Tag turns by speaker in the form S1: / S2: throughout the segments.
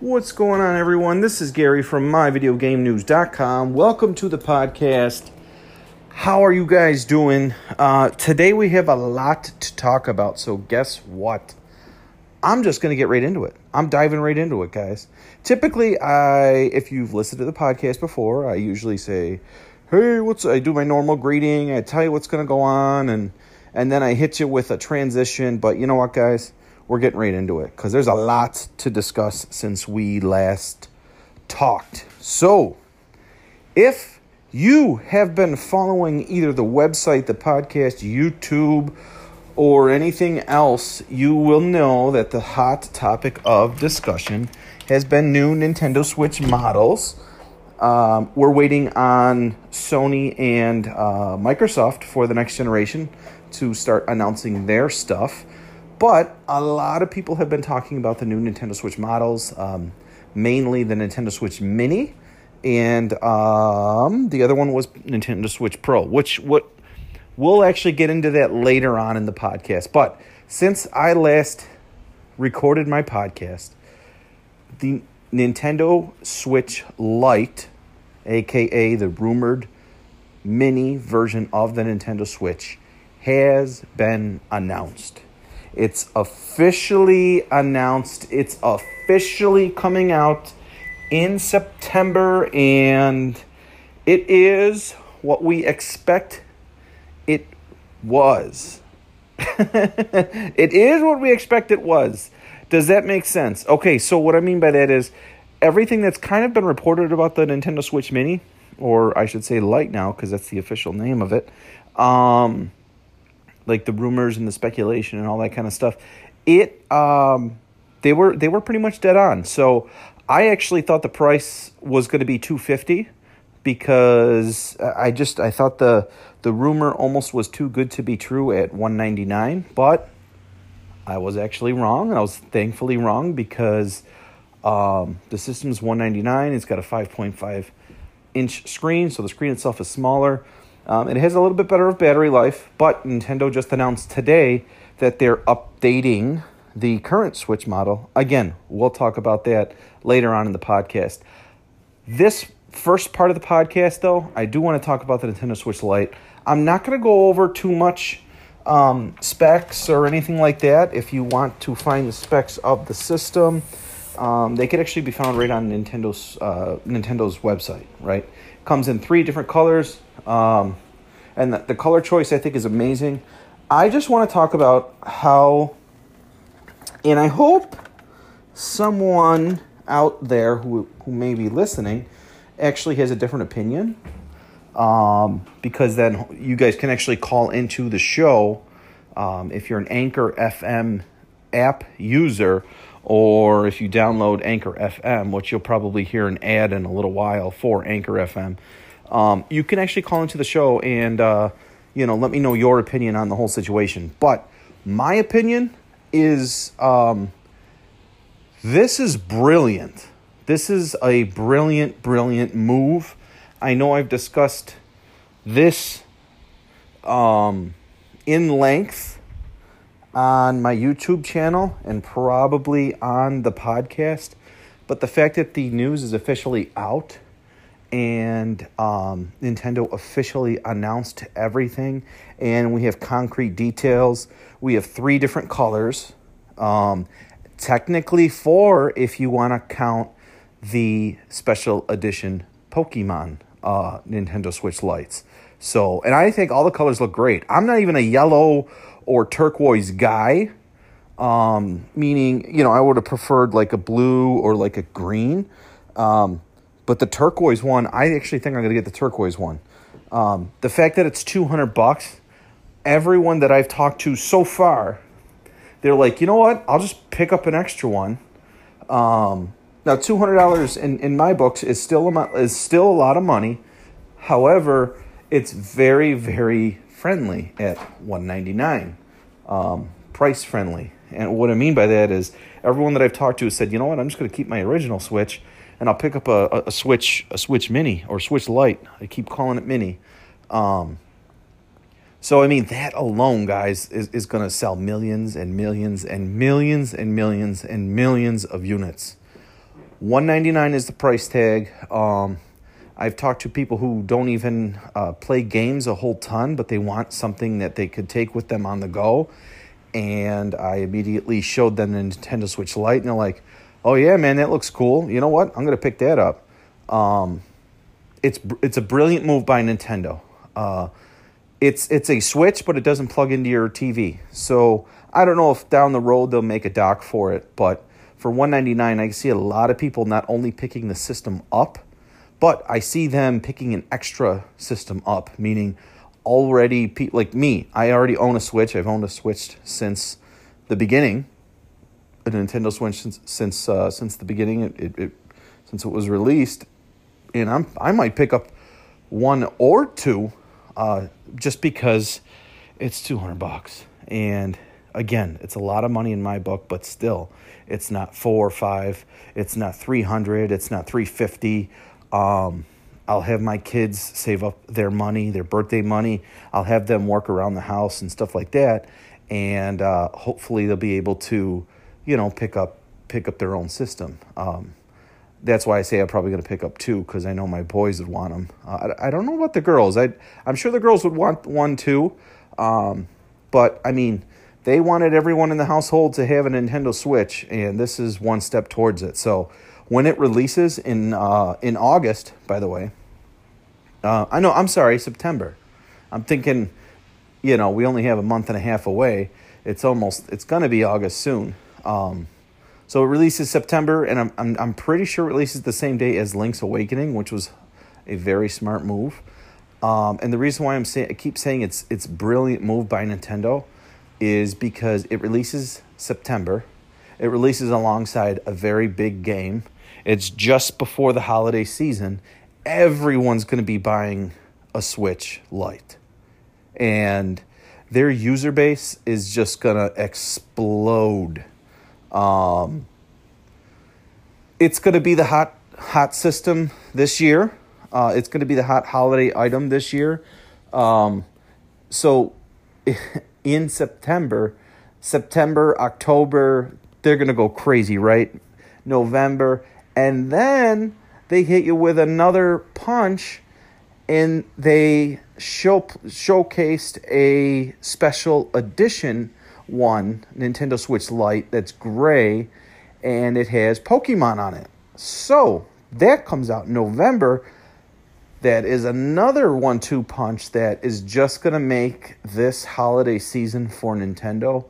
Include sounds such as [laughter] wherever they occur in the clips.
S1: What's going on, everyone? This is Gary from MyVideoGameNews.com. Welcome to the podcast. How are you guys doing? Uh, today we have a lot to talk about, so guess what? I'm just going to get right into it. I'm diving right into it, guys. Typically, I if you've listened to the podcast before, I usually say, "Hey, what's?" I do my normal greeting. I tell you what's going to go on, and and then I hit you with a transition. But you know what, guys? We're getting right into it because there's a lot to discuss since we last talked. So, if you have been following either the website, the podcast, YouTube, or anything else, you will know that the hot topic of discussion has been new Nintendo Switch models. Um, we're waiting on Sony and uh, Microsoft for the next generation to start announcing their stuff. But a lot of people have been talking about the new Nintendo Switch models, um, mainly the Nintendo Switch Mini, and um, the other one was Nintendo Switch Pro, which what we'll actually get into that later on in the podcast. But since I last recorded my podcast, the Nintendo Switch Lite, aka the rumored mini version of the Nintendo Switch, has been announced. It's officially announced. It's officially coming out in September, and it is what we expect it was. [laughs] it is what we expect it was. Does that make sense? Okay, so what I mean by that is everything that's kind of been reported about the Nintendo Switch Mini, or I should say Lite now, because that's the official name of it. Um, like the rumors and the speculation and all that kind of stuff. It um, they were they were pretty much dead on. So I actually thought the price was going to be 250 because I just I thought the the rumor almost was too good to be true at 199, but I was actually wrong. I was thankfully wrong because um, the system's 199. It's got a 5.5 inch screen, so the screen itself is smaller. Um, it has a little bit better of battery life, but Nintendo just announced today that they're updating the current Switch model. Again, we'll talk about that later on in the podcast. This first part of the podcast, though, I do want to talk about the Nintendo Switch Lite. I'm not going to go over too much um, specs or anything like that. If you want to find the specs of the system, um, they could actually be found right on Nintendo's uh, Nintendo's website. Right, comes in three different colors. Um, and the, the color choice I think is amazing. I just want to talk about how, and I hope someone out there who, who may be listening actually has a different opinion. Um, because then you guys can actually call into the show um, if you're an Anchor FM app user or if you download Anchor FM, which you'll probably hear an ad in a little while for Anchor FM um, you can actually call into the show and uh, you know let me know your opinion on the whole situation. But my opinion is um, this is brilliant. This is a brilliant, brilliant move. I know I've discussed this um, in length on my YouTube channel and probably on the podcast. But the fact that the news is officially out and um, Nintendo officially announced everything, and we have concrete details. We have three different colors, um, technically four if you want to count the special edition Pokemon uh, Nintendo Switch Lites. So, and I think all the colors look great. I'm not even a yellow or turquoise guy, um, meaning you know I would have preferred like a blue or like a green. Um, but the turquoise one, I actually think I'm going to get the turquoise one. Um, the fact that it's 200 bucks, everyone that I've talked to so far, they're like, you know what? I'll just pick up an extra one. Um, now, two hundred dollars in, in my books is still a, is still a lot of money. However, it's very very friendly at one ninety nine, um, price friendly. And what I mean by that is everyone that I've talked to has said, you know what? I'm just going to keep my original Switch and I'll pick up a, a, switch a switch mini or switch Lite. I keep calling it mini. Um, so I mean that alone, guys, is, is going to sell millions and millions and millions and millions and millions of units. 199 is the price tag. Um, I've talked to people who don't even uh, play games a whole ton, but they want something that they could take with them on the go. And I immediately showed them the Nintendo Switch Lite, and they're like, "Oh yeah, man, that looks cool. You know what? I'm gonna pick that up." Um, it's it's a brilliant move by Nintendo. Uh, it's it's a Switch, but it doesn't plug into your TV. So I don't know if down the road they'll make a dock for it, but for 199 I see a lot of people not only picking the system up, but I see them picking an extra system up, meaning already like me, I already own a Switch. I've owned a Switch since the beginning. A Nintendo Switch since since uh, since the beginning it, it, it since it was released, and I'm I might pick up one or two, uh, just because it's two hundred bucks, and again, it's a lot of money in my book, but still, it's not four or five, it's not three hundred, it's not three fifty. Um, I'll have my kids save up their money, their birthday money. I'll have them work around the house and stuff like that, and uh, hopefully they'll be able to, you know, pick up pick up their own system. Um, that's why I say I'm probably going to pick up two because I know my boys would want them. Uh, I, I, don't know about the girls. I I'm sure the girls would want one too, um, but I mean they wanted everyone in the household to have a Nintendo Switch, and this is one step towards it. So when it releases in uh, in August, by the way, uh, I know I'm sorry, September. I'm thinking, you know, we only have a month and a half away. It's almost it's gonna be August soon. Um, so it releases September, and I'm, I'm, I'm pretty sure it releases the same day as Link's Awakening, which was a very smart move. Um, and the reason why I'm saying I keep saying it's it's brilliant move by Nintendo is because it releases September. It releases alongside a very big game. It's just before the holiday season. Everyone's going to be buying a Switch Lite. And their user base is just going to explode um, it's going to be the hot hot system this year. Uh, it's going to be the hot holiday item this year. Um, so [laughs] in September, September, October, they're going to go crazy, right? November, and then they hit you with another punch and they show showcased a special edition one Nintendo Switch Lite that's gray and it has Pokemon on it. So that comes out November. That is another one two punch that is just going to make this holiday season for Nintendo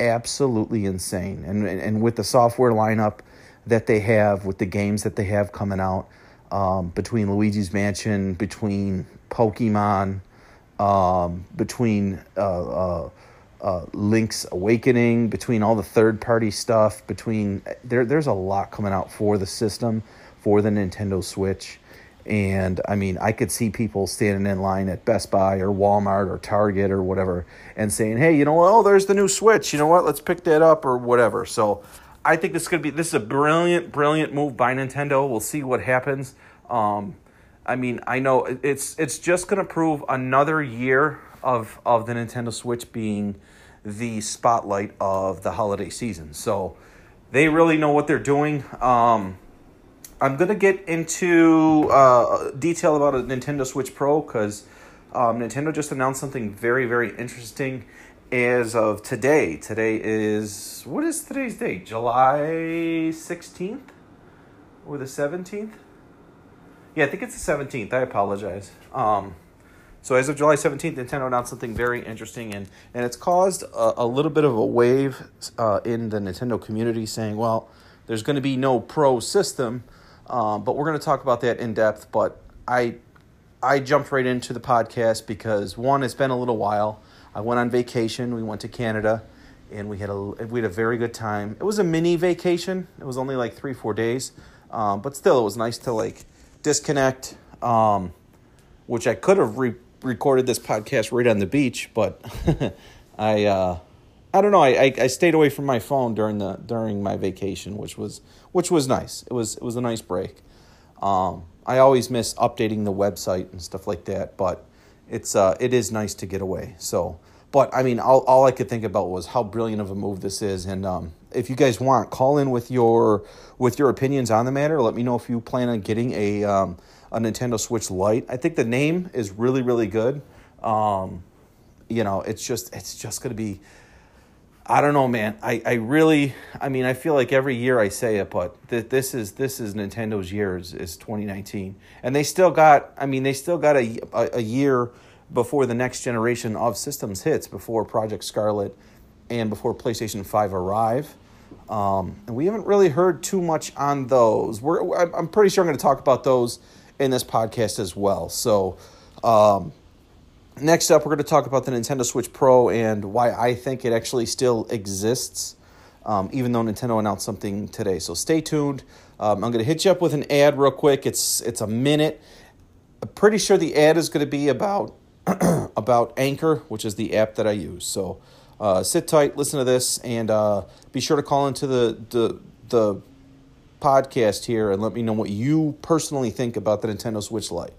S1: absolutely insane. And, and with the software lineup that they have, with the games that they have coming out, um, between Luigi's Mansion, between Pokemon, um, between uh, uh, uh, Link's Awakening, between all the third party stuff, between there, there's a lot coming out for the system, for the Nintendo Switch. And I mean, I could see people standing in line at Best Buy or Walmart or Target or whatever and saying, hey, you know what? Oh, there's the new Switch. You know what? Let's pick that up or whatever. So I think this could be, this is a brilliant, brilliant move by Nintendo. We'll see what happens. Um, I mean, I know it's it's just going to prove another year of of the Nintendo Switch being the spotlight of the holiday season. So they really know what they're doing. Um, I'm gonna get into uh, detail about a Nintendo Switch Pro because um, Nintendo just announced something very very interesting as of today. Today is what is today's date? July sixteenth or the seventeenth? Yeah, I think it's the seventeenth. I apologize. Um, so as of July 17th, Nintendo announced something very interesting, and, and it's caused a, a little bit of a wave uh, in the Nintendo community saying, well, there's going to be no pro system, um, but we're going to talk about that in depth. But I, I jumped right into the podcast because, one, it's been a little while. I went on vacation. We went to Canada, and we had a, we had a very good time. It was a mini vacation. It was only like three, four days. Um, but still, it was nice to like disconnect, um, which I could have re- recorded this podcast right on the beach, but [laughs] I uh, I don't know. I, I, stayed away from my phone during the during my vacation, which was which was nice. It was it was a nice break. Um, I always miss updating the website and stuff like that, but it's uh, it is nice to get away. So, but I mean, all all I could think about was how brilliant of a move this is, and um, if you guys want, call in with your with your opinions on the matter. Let me know if you plan on getting a um, a Nintendo Switch Lite. I think the name is really really good. Um, you know, it's just it's just gonna be. I don't know, man. I, I really, I mean, I feel like every year I say it, but th- this is this is Nintendo's year is, is 2019, and they still got. I mean, they still got a, a, a year before the next generation of systems hits, before Project Scarlett and before PlayStation 5 arrive. Um, and we haven't really heard too much on those. We're, I'm pretty sure I'm going to talk about those in this podcast as well. So, um, next up, we're going to talk about the Nintendo Switch Pro and why I think it actually still exists, um, even though Nintendo announced something today. So, stay tuned. Um, I'm going to hit you up with an ad real quick. It's it's a minute. I'm pretty sure the ad is going to be about [clears throat] about Anchor, which is the app that I use. So uh, sit tight, listen to this, and uh, be sure to call into the, the the podcast here and let me know what you personally think about the Nintendo Switch Lite.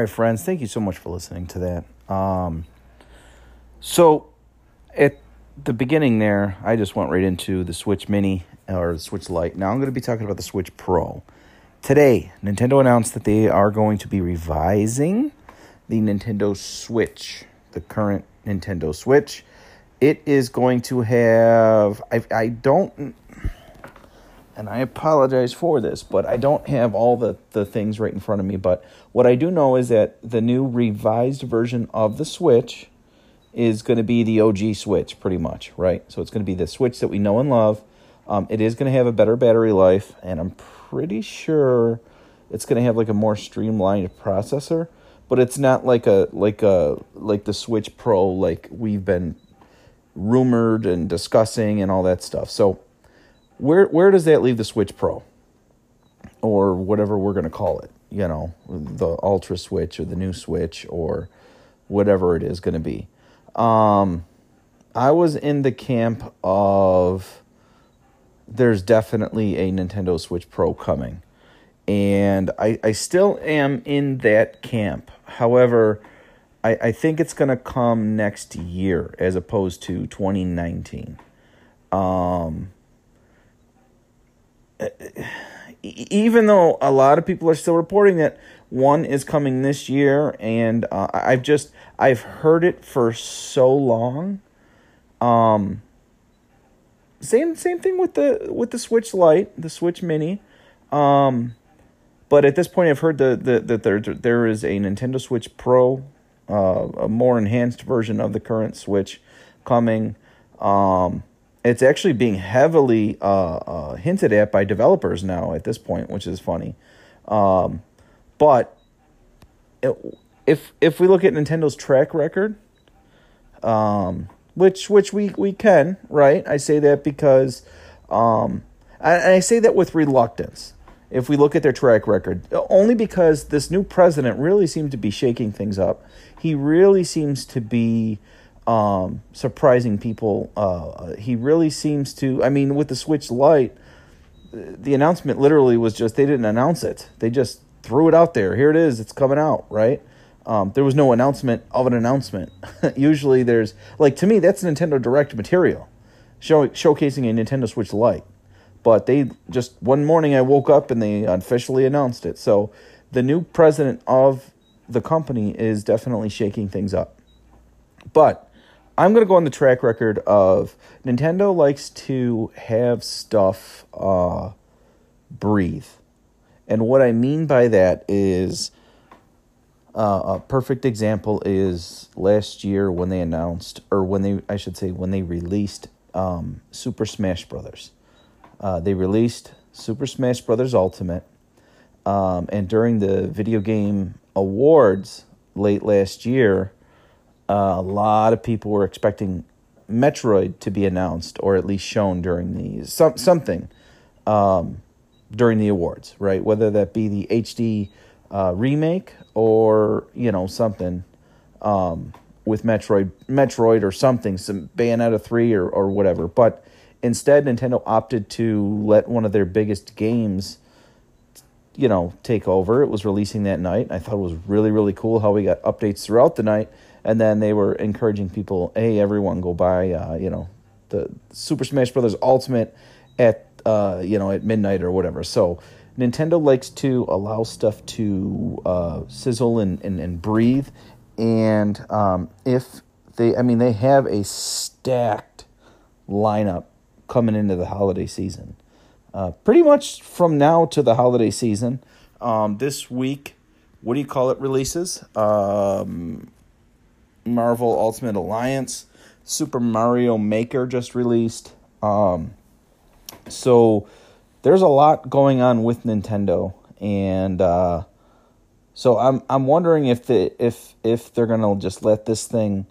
S1: Right, friends, thank you so much for listening to that. Um, so, at the beginning there, I just went right into the Switch Mini or the Switch Lite. Now I'm going to be talking about the Switch Pro. Today, Nintendo announced that they are going to be revising the Nintendo Switch, the current Nintendo Switch. It is going to have I I don't and I apologize for this, but I don't have all the, the things right in front of me. But what I do know is that the new revised version of the Switch is going to be the OG Switch, pretty much, right? So it's going to be the Switch that we know and love. Um, it is going to have a better battery life, and I'm pretty sure it's going to have like a more streamlined processor. But it's not like a like a like the Switch Pro like we've been rumored and discussing and all that stuff. So where where does that leave the Switch Pro, or whatever we're going to call it? You know, the Ultra Switch or the new Switch or whatever it is going to be. Um, I was in the camp of there's definitely a Nintendo Switch Pro coming. And I, I still am in that camp. However, I, I think it's going to come next year as opposed to 2019. Um, even though a lot of people are still reporting that one is coming this year, and uh, I've just I've heard it for so long. Um, same same thing with the with the Switch Lite, the Switch Mini. Um, but at this point, I've heard that the, that there there is a Nintendo Switch Pro, uh, a more enhanced version of the current Switch, coming. Um, it's actually being heavily uh, uh, hinted at by developers now at this point, which is funny. Um, but if if we look at Nintendo's track record, um, which which we we can right, I say that because, um, and I say that with reluctance. If we look at their track record, only because this new president really seems to be shaking things up. He really seems to be um, surprising people. Uh, he really seems to. I mean, with the Switch Lite, the announcement literally was just they didn't announce it. They just threw it out there. Here it is. It's coming out, right? Um, there was no announcement of an announcement. [laughs] Usually, there's like to me that's Nintendo Direct material, show, showcasing a Nintendo Switch Lite. But they just one morning I woke up and they officially announced it. So the new president of the company is definitely shaking things up. But I'm gonna go on the track record of Nintendo likes to have stuff uh, breathe. And what I mean by that is uh, a perfect example is last year when they announced, or when they, I should say, when they released um, Super Smash Brothers. Uh, they released Super Smash Brothers Ultimate, um, and during the video game awards late last year, uh, a lot of people were expecting Metroid to be announced or at least shown during the some something. Um, during the awards, right? Whether that be the HD uh, remake or you know something um, with Metroid, Metroid or something, some Bayonetta three or or whatever. But instead, Nintendo opted to let one of their biggest games you know, take over. It was releasing that night. I thought it was really, really cool how we got updates throughout the night. And then they were encouraging people, hey, everyone, go buy, uh, you know, the Super Smash Brothers Ultimate at, uh, you know, at midnight or whatever. So Nintendo likes to allow stuff to uh, sizzle and, and, and breathe. And um, if they, I mean, they have a stacked lineup coming into the holiday season uh, pretty much from now to the holiday season. Um, this week, what do you call it? Releases um, Marvel Ultimate Alliance, Super Mario Maker just released. Um, so there's a lot going on with Nintendo, and uh, so I'm I'm wondering if the if if they're gonna just let this thing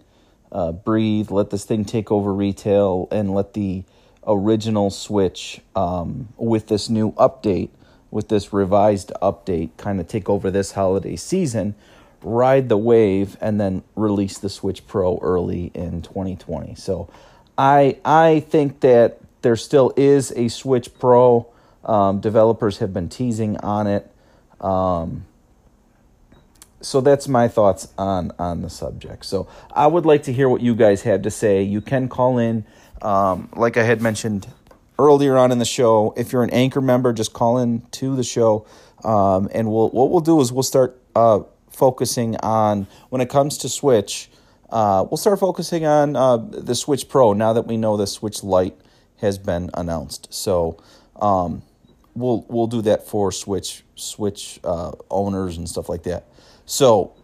S1: uh, breathe, let this thing take over retail, and let the original Switch um, with this new update, with this revised update, kind of take over this holiday season, ride the wave, and then release the Switch Pro early in 2020. So I I think that there still is a Switch Pro. Um, developers have been teasing on it. Um, so that's my thoughts on on the subject. So I would like to hear what you guys have to say. You can call in um, like I had mentioned earlier on in the show, if you're an anchor member, just call in to the show, um, and we'll what we'll do is we'll start uh, focusing on when it comes to Switch. Uh, we'll start focusing on uh, the Switch Pro now that we know the Switch Lite has been announced. So um, we'll we'll do that for Switch Switch uh, owners and stuff like that. So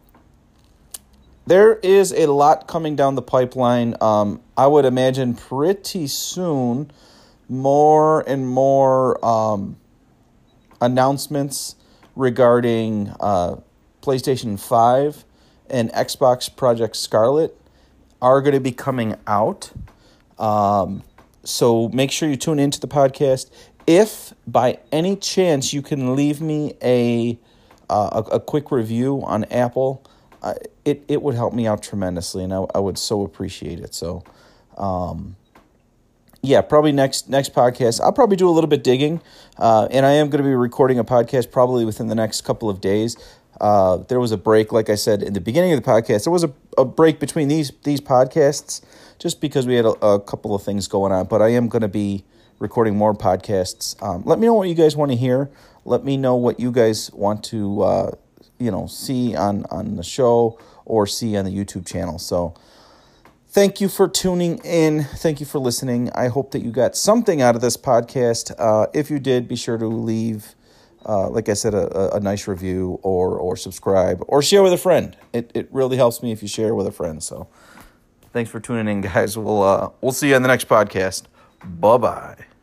S1: there is a lot coming down the pipeline. Um, I would imagine pretty soon more and more um, announcements regarding uh, PlayStation 5 and Xbox Project Scarlett are going to be coming out. Um, so make sure you tune into the podcast. If by any chance you can leave me a, uh, a, a quick review on Apple, it it would help me out tremendously, and I, I would so appreciate it. So, um, yeah, probably next next podcast. I'll probably do a little bit digging, uh, and I am going to be recording a podcast probably within the next couple of days. Uh, there was a break, like I said in the beginning of the podcast. There was a, a break between these these podcasts just because we had a, a couple of things going on. But I am going to be recording more podcasts. Um, let me know what you guys want to hear. Let me know what you guys want to uh, you know see on on the show or see on the YouTube channel. So thank you for tuning in. Thank you for listening. I hope that you got something out of this podcast. Uh, if you did, be sure to leave. Uh, like I said, a, a nice review or or subscribe or share with a friend. It it really helps me if you share with a friend. So, thanks for tuning in, guys. We'll uh, we'll see you on the next podcast. Bye bye.